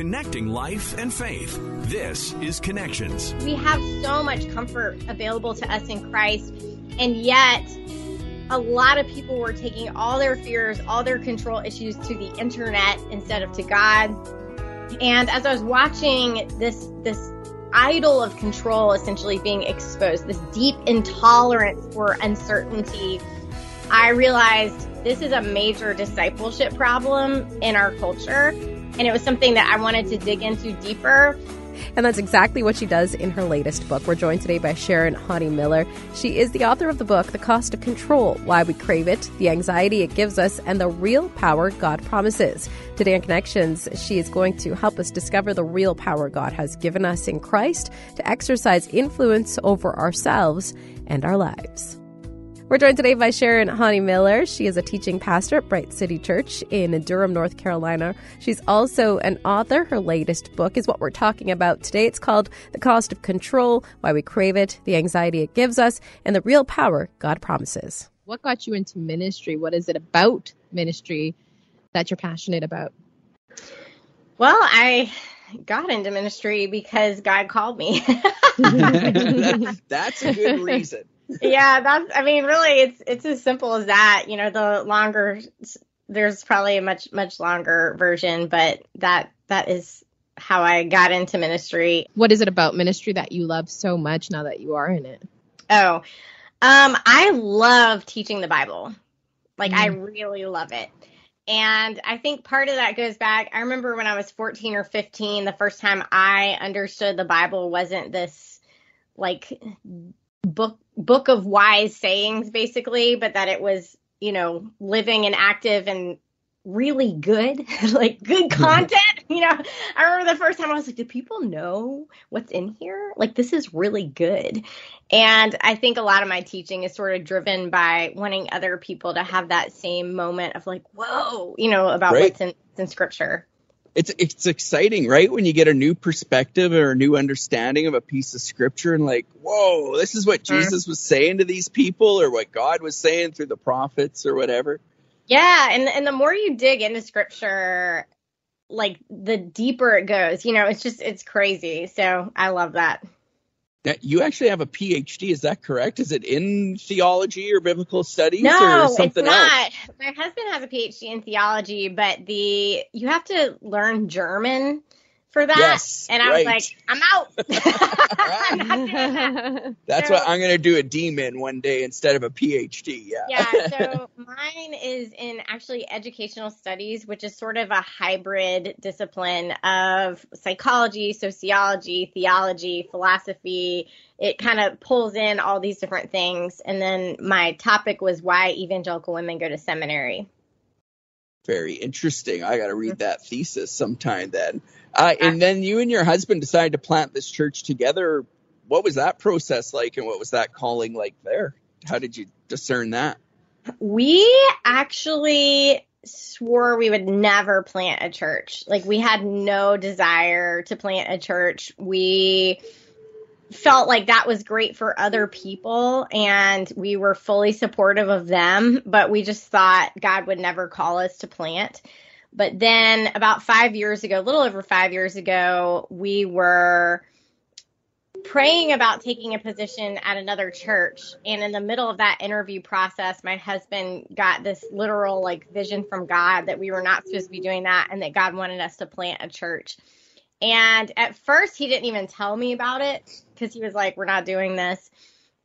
connecting life and faith. This is Connections. We have so much comfort available to us in Christ, and yet a lot of people were taking all their fears, all their control issues to the internet instead of to God. And as I was watching this this idol of control essentially being exposed, this deep intolerance for uncertainty, I realized this is a major discipleship problem in our culture. And it was something that I wanted to dig into deeper. And that's exactly what she does in her latest book. We're joined today by Sharon Hodde Miller. She is the author of the book, The Cost of Control Why We Crave It, the Anxiety It Gives Us, and the Real Power God Promises. Today on Connections, she is going to help us discover the real power God has given us in Christ to exercise influence over ourselves and our lives. We're joined today by Sharon Hodde Miller. She is a teaching pastor at Bright City Church in Durham, North Carolina. She's also an author. Her latest book is what we're talking about today. It's called The Cost of Control Why We Crave It, The Anxiety It Gives Us, and the Real Power God Promises. What got you into ministry? What is it about ministry that you're passionate about? Well, I got into ministry because God called me. That's a good reason yeah, that's. I mean, really, it's it's as simple as that. You know, the longer there's probably a much much longer version, but that that is how I got into ministry. What is it about ministry that you love so much now that you are in it? Oh, um, I love teaching the Bible. Like, mm. I really love it. And I think part of that goes back. I remember when I was 14 or 15, the first time I understood the Bible wasn't this like book book of wise sayings basically but that it was you know living and active and really good like good hmm. content you know? I remember the first time i was like do people know what's in here? Like this is really good. And i think a lot of my teaching is sort of driven by wanting other people to have that same moment of like whoa you know about right. what's in, in scripture it's it's exciting, right? When you get a new perspective or a new understanding of a piece of scripture and like, whoa, this is what mm-hmm. Jesus was saying to these people or what God was saying through the prophets or whatever. Yeah, and and the more you dig into scripture, like the deeper it goes. You know, it's just it's crazy. So I love that you actually have a PhD, is that correct? Is it in theology or biblical studies no, or something it's not. else? My husband has a PhD in theology, but the you have to learn German for that. Yes, and I right. was like, I'm out. I'm that. That's so, what I'm going to do a DMin one day instead of a PhD. Yeah. Yeah. So mine is in actually educational studies, which is sort of a hybrid discipline of psychology, sociology, theology, philosophy. It kind of pulls in all these different things. And then my topic was why evangelical women go to seminary. Very interesting. I got to read that thesis sometime then. Uh, and then you and your husband decided to plant this church together. What was that process like, and what was that calling like there? How did you discern that? We actually swore we would never plant a church. Like we had no desire to plant a church. We felt like that was great for other people and we were fully supportive of them, but we just thought God would never call us to plant. But then about five years ago, a little over five years ago, we were praying about taking a position at another church. And in the middle of that interview process, my husband got this literal like vision from God that we were not supposed to be doing that and that God wanted us to plant a church. And at first, he didn't even tell me about it because he was like, we're not doing this.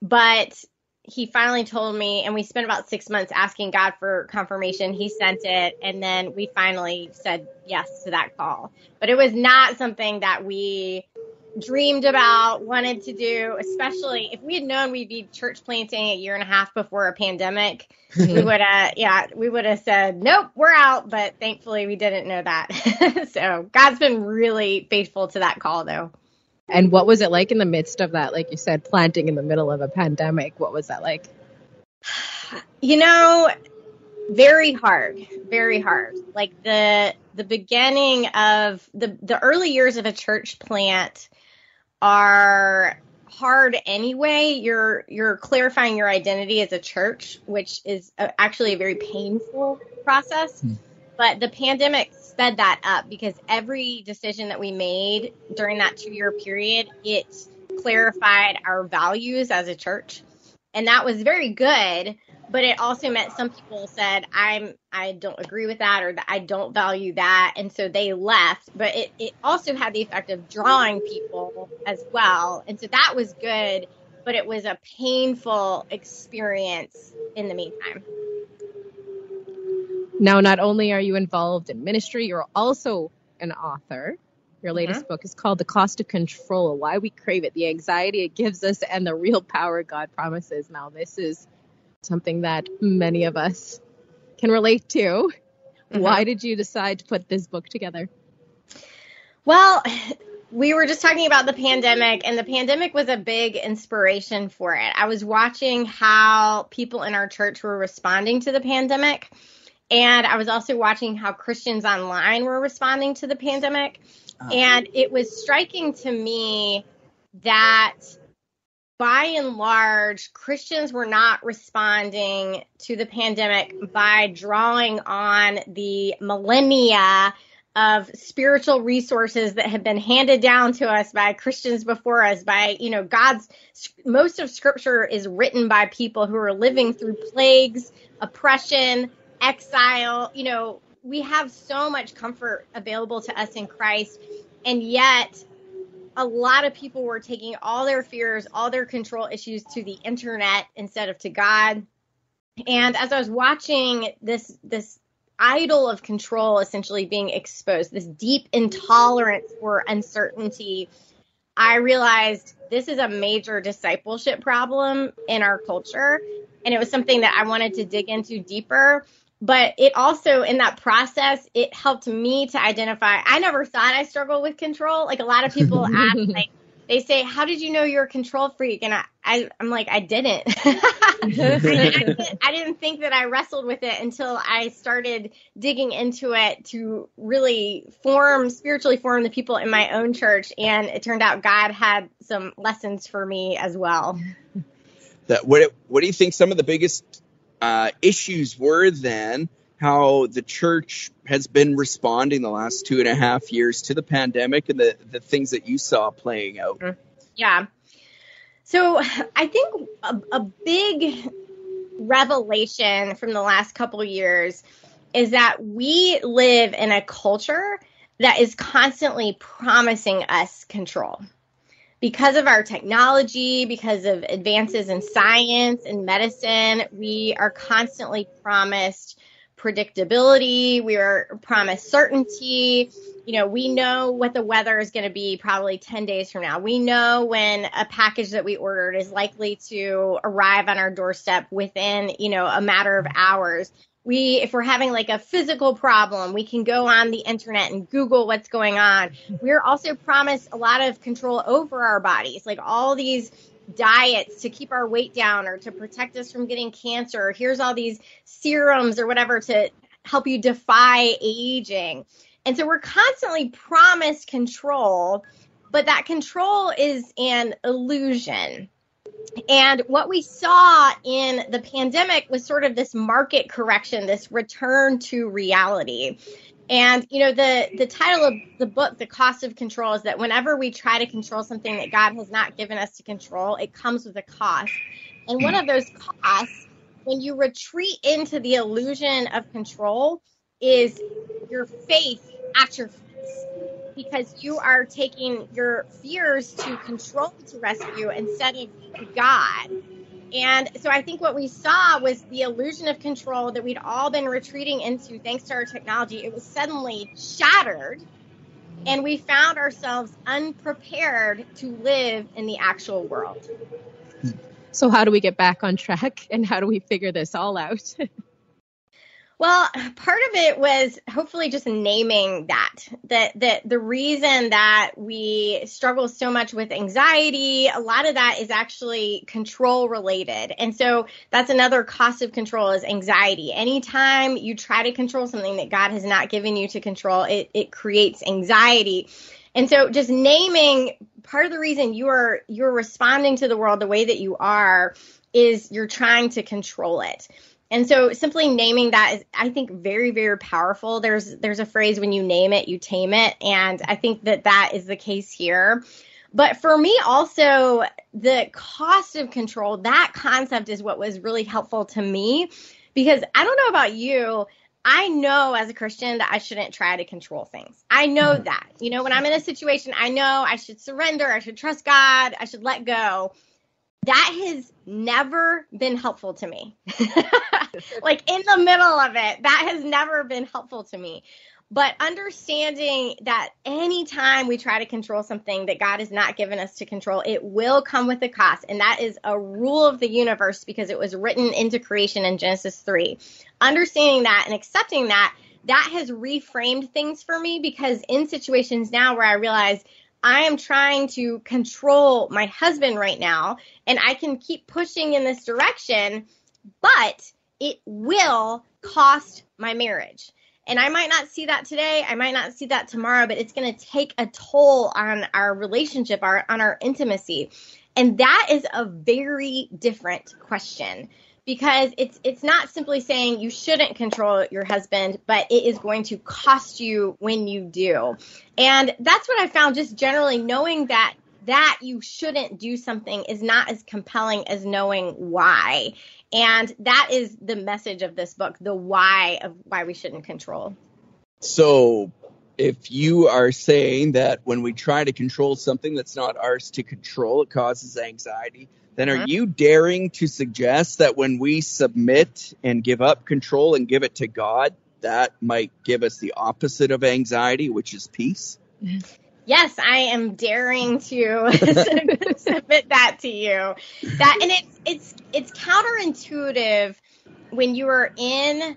But he finally told me, and we spent about six months asking God for confirmation. He sent it, and then we finally said yes to that call. But it was not something that we dreamed about, wanted to do, especially if we had known we'd be church planting a year and a half before a pandemic. we would have, yeah, we would have said, nope, we're out. But thankfully, we didn't know that. so God's been really faithful to that call, though. And what was it like in the midst of that? Like you said, planting in the middle of a pandemic. What was that like? You know, very hard, very hard. Like the the beginning of the the early years of a church plant are hard anyway. You're you're clarifying your identity as a church, which is a, actually a very painful process. Hmm. But the pandemic sped that up because every decision that we made during that two year period, it clarified our values as a church. And that was very good, but it also meant some people said, I'm I don't agree with that or that I don't value that. And so they left. But it, it also had the effect of drawing people as well. And so that was good, but it was a painful experience in the meantime. Now, not only are you involved in ministry, you're also an author. Your latest mm-hmm. book is called The Cost of Control Why We Crave It, the Anxiety It Gives Us, and the Real Power God Promises. Now, this is something that many of us can relate to. Mm-hmm. Why did you decide to put this book together? Well, we were just talking about the pandemic, and the pandemic was a big inspiration for it. I was watching how people in our church were responding to the pandemic and I was also watching how Christians online were responding to the pandemic. Oh. And it was striking to me that by and large, Christians were not responding to the pandemic by drawing on the millennia of spiritual resources that have been handed down to us by Christians before us by, you know, God's most of scripture is written by people who are living through plagues, oppression, exile, you know, we have so much comfort available to us in Christ. And yet, a lot of people were taking all their fears, all their control issues to the internet instead of to God. And as I was watching this, this idol of control essentially being exposed, this deep intolerance for uncertainty, I realized this is a major discipleship problem in our culture. And it was something that I wanted to dig into deeper but it also in that process it helped me to identify i never thought i struggled with control. Like a lot of people ask like they say how did you know you're a control freak? And i, I am like i didn't I, didn't. I didn't think that i wrestled with it until i started digging into it to really form spiritually form the people in my own church. And it turned out god had some lessons for me as well. That what what do you think some of the biggest uh, issues were then how the church has been responding the last two and a half years to the pandemic and the, the things that you saw playing out. Yeah. So I think a, a big revelation from the last couple years is that we live in a culture that is constantly promising us control because of our technology, because of advances in science and medicine, we are constantly promised predictability. We are promised certainty. You know, we know what the weather is going to be probably 10 days from now. We know when a package that we ordered is likely to arrive on our doorstep within, you know, a matter of hours we if we're having like a physical problem we can go on the internet and google what's going on. We're also promised a lot of control over our bodies like all these diets to keep our weight down or to protect us from getting cancer. Here's all these serums or whatever to help you defy aging. And so we're constantly promised control but that control is an illusion and what we saw in the pandemic was sort of this market correction, this return to reality. And you know the the title of the book, The Cost of Control, is that whenever we try to control something that God has not given us to control, it comes with a cost. And one of those costs, when you retreat into the illusion of control, is your faith at your because you are taking your fears to control to rescue instead of God. And so I think what we saw was the illusion of control that we'd all been retreating into thanks to our technology. It was suddenly shattered, and we found ourselves unprepared to live in the actual world. So, how do we get back on track and how do we figure this all out? Well, part of it was hopefully just naming that that that the reason that we struggle so much with anxiety, a lot of that is actually control related. And so that's another cost of control is anxiety. Anytime you try to control something that God has not given you to control, it it creates anxiety. And so just naming part of the reason you are you're responding to the world the way that you are is you're trying to control it. And so simply naming that is I think very very powerful. There's there's a phrase when you name it you tame it and I think that that is the case here. But for me also the cost of control that concept is what was really helpful to me because I don't know about you I know as a Christian that I shouldn't try to control things. I know mm-hmm. that. You know, when I'm in a situation, I know I should surrender, I should trust God, I should let go that has never been helpful to me. like in the middle of it, that has never been helpful to me. But understanding that anytime we try to control something that God has not given us to control, it will come with a cost. And that is a rule of the universe because it was written into creation in Genesis 3. Understanding that and accepting that, that has reframed things for me because in situations now where I realize I am trying to control my husband right now and I can keep pushing in this direction, but it will cost my marriage. And I might not see that today, I might not see that tomorrow, but it's going to take a toll on our relationship, our on our intimacy. And that is a very different question because it's it's not simply saying you shouldn't control your husband, but it is going to cost you when you do. And that's what I found just generally knowing that that you shouldn't do something is not as compelling as knowing why. And that is the message of this book, the why of why we shouldn't control. So if you are saying that when we try to control something that's not ours to control, it causes anxiety, then are uh-huh. you daring to suggest that when we submit and give up control and give it to God, that might give us the opposite of anxiety, which is peace? Yes, I am daring to submit that to you. That and it's it's it's counterintuitive when you are in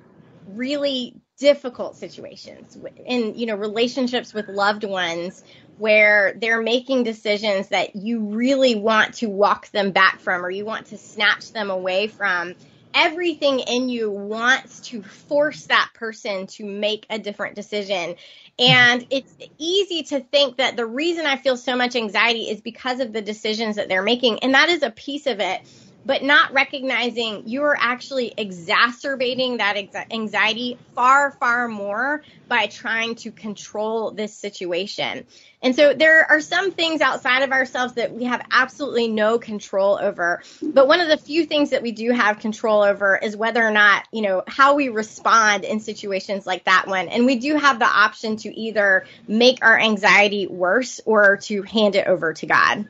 really difficult situations in you know relationships with loved ones where they're making decisions that you really want to walk them back from or you want to snatch them away from. Everything in you wants to force that person to make a different decision. And it's easy to think that the reason I feel so much anxiety is because of the decisions that they're making and that is a piece of it but not recognizing you're actually exacerbating that anxiety far, far more by trying to control this situation. And so there are some things outside of ourselves that we have absolutely no control over. But one of the few things that we do have control over is whether or not, you know, how we respond in situations like that one. And we do have the option to either make our anxiety worse or to hand it over to God.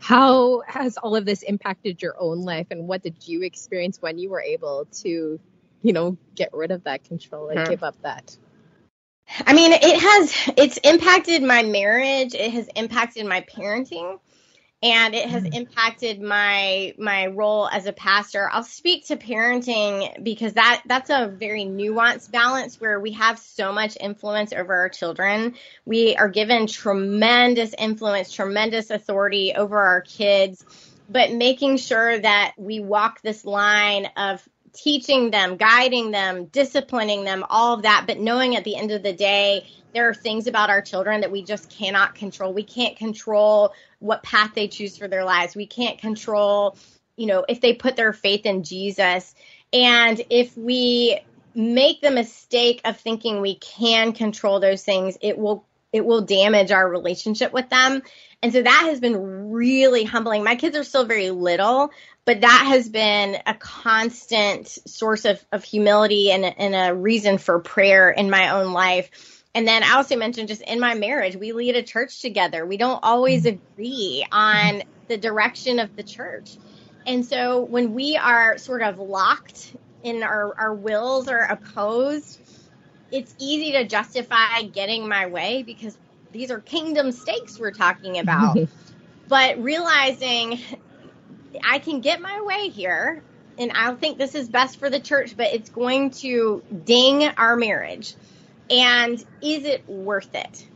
How has all of this impacted your own life and what did you experience when you were able to, you know, get rid of that control and hmm. give up that? I mean, it has it's impacted my marriage, it has impacted my parenting and it has mm. impacted my my role as a pastor. I'll speak to parenting because that that's a very nuanced balance where we have so much influence over our children. We are given tremendous influence, tremendous authority over our kids, but making sure that we walk this line of teaching them, guiding them, disciplining them, all of that, but knowing at the end of the day there are things about our children that we just cannot control. We can't control what path they choose for their lives. We can't control, you know, if they put their faith in Jesus. And if we make the mistake of thinking we can control those things, it will it will damage our relationship with them. And so that has been really humbling. My kids are still very little, but that has been a constant source of, of humility and, and a reason for prayer in my own life and then I also mentioned just in my marriage, we lead a church together. We don't always mm-hmm. agree on the direction of the church. And so when we are sort of locked in our, our wills are opposed, it's easy to justify getting my way because these are kingdom stakes we're talking about. but realizing I can get my way here and I think this is best for the church, but it's going to ding our marriage. And is it worth it?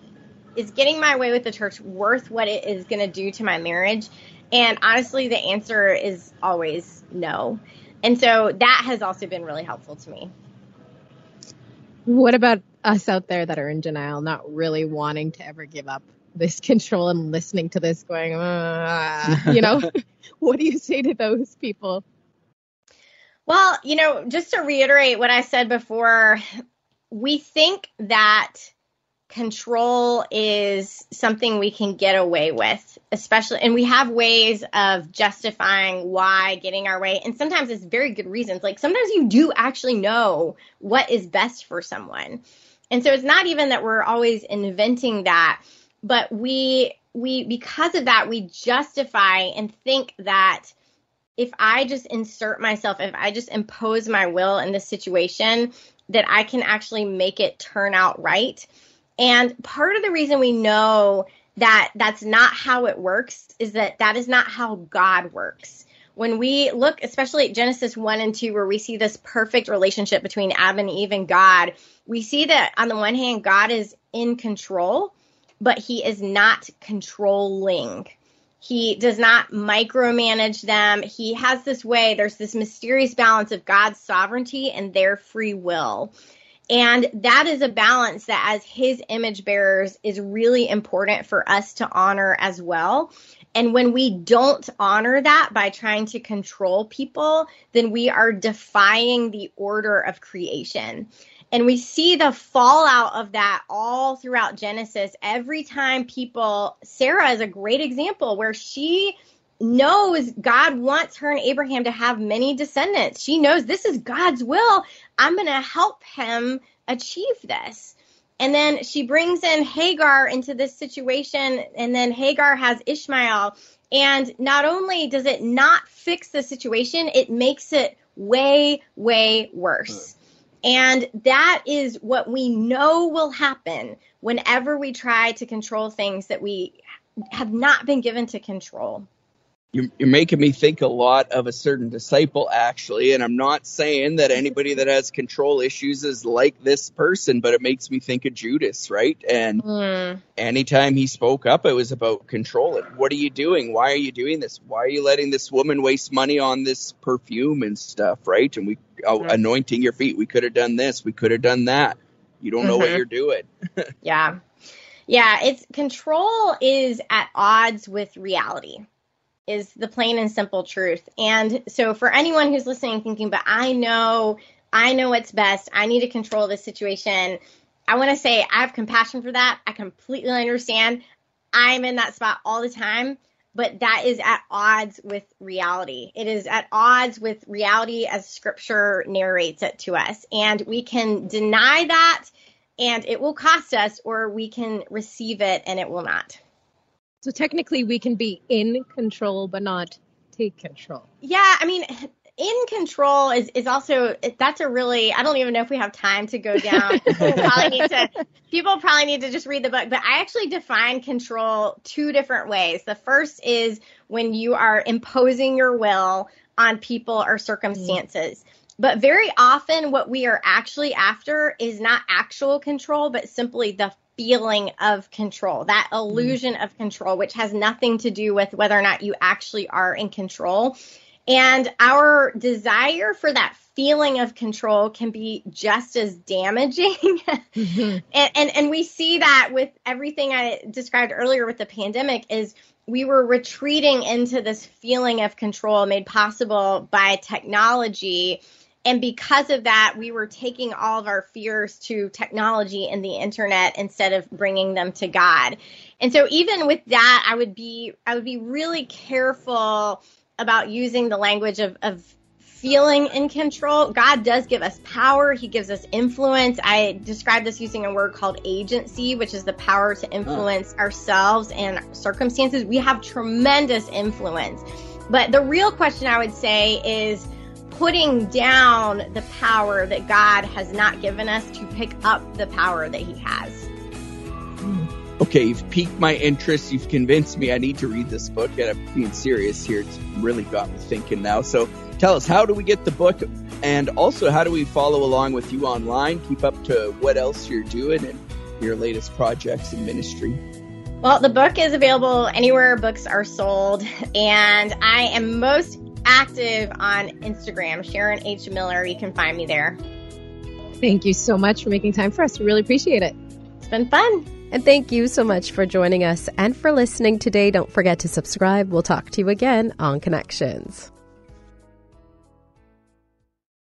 Is getting my way with the church worth what it is going to do to my marriage? And honestly, the answer is always no. And so that has also been really helpful to me. What about us out there that are in denial, not really wanting to ever give up this control and listening to this going, uh, you know, what do you say to those people? Well, you know, just to reiterate what I said before, we think that control is something we can get away with, especially, and we have ways of justifying why getting our way. And sometimes it's very good reasons. Like sometimes you do actually know what is best for someone. And so it's not even that we're always inventing that, but we, we, because of that, we justify and think that if I just insert myself, if I just impose my will in this situation, that I can actually make it turn out right. And part of the reason we know that that's not how it works is that that is not how God works. When we look, especially at Genesis 1 and 2, where we see this perfect relationship between Adam and Eve and God, we see that on the one hand, God is in control, but he is not controlling. He does not micromanage them. He has this way, there's this mysterious balance of God's sovereignty and their free will. And that is a balance that, as his image bearers, is really important for us to honor as well. And when we don't honor that by trying to control people, then we are defying the order of creation. And we see the fallout of that all throughout Genesis. Every time people, Sarah is a great example where she knows God wants her and Abraham to have many descendants. She knows this is God's will. I'm going to help him achieve this. And then she brings in Hagar into this situation, and then Hagar has Ishmael. And not only does it not fix the situation, it makes it way, way worse. And that is what we know will happen whenever we try to control things that we have not been given to control. You're, you're making me think a lot of a certain disciple, actually. And I'm not saying that anybody that has control issues is like this person, but it makes me think of Judas, right? And mm. anytime he spoke up, it was about control. And What are you doing? Why are you doing this? Why are you letting this woman waste money on this perfume and stuff, right? And we oh, anointing your feet. We could have done this. We could have done that. You don't know mm-hmm. what you're doing. yeah. Yeah, it's control is at odds with reality is the plain and simple truth. And so for anyone who's listening thinking, but I know, I know what's best. I need to control this situation. I want to say I have compassion for that. I completely understand. I'm in that spot all the time, but that is at odds with reality. It is at odds with reality as scripture narrates it to us. And we can deny that and it will cost us, or we can receive it and it will not. So technically, we can be in control, but not take control. Yeah, I mean, in control is is also that's a really I don't even know if we have time to go down. people probably need to people probably need to just read the book. But I actually define control two different ways. The first is when you are imposing your will on people or circumstances. Mm-hmm. But very often, what we are actually after is not actual control, but simply the feeling of control, that illusion of control, which has nothing to do with whether or not you actually are in control. And our desire for that feeling of control can be just as damaging. mm-hmm. and, and, and we see that with everything I described earlier with the pandemic is we were retreating into this feeling of control made possible by technology and because of that, we were taking all of our fears to technology and the internet instead of bringing them to God. And so even with that, I would be I would be really careful about using the language of, of feeling in control. God does give us power. He gives us influence. I describe this using a word called agency, which is the power to influence oh. ourselves and circumstances. We have tremendous influence. But the real question I would say is putting down the power that God has not given us to pick up the power that He has. Okay, you've piqued my interest. You've convinced me I need to read this book. And I'm being serious here. It's really got me thinking now. So tell us, how do we get the book? And also, how do we follow along with you online? Keep up to what else you're doing and your latest projects and ministry. Well, the book is available anywhere books are sold, and I am most active on Instagram, Sharon H. Miller. You can find me there. Thank you so much for making time for us. We really appreciate it. It's been fun. And thank you so much for joining us and for listening today. Don't forget to subscribe. We'll talk to you again on Connections.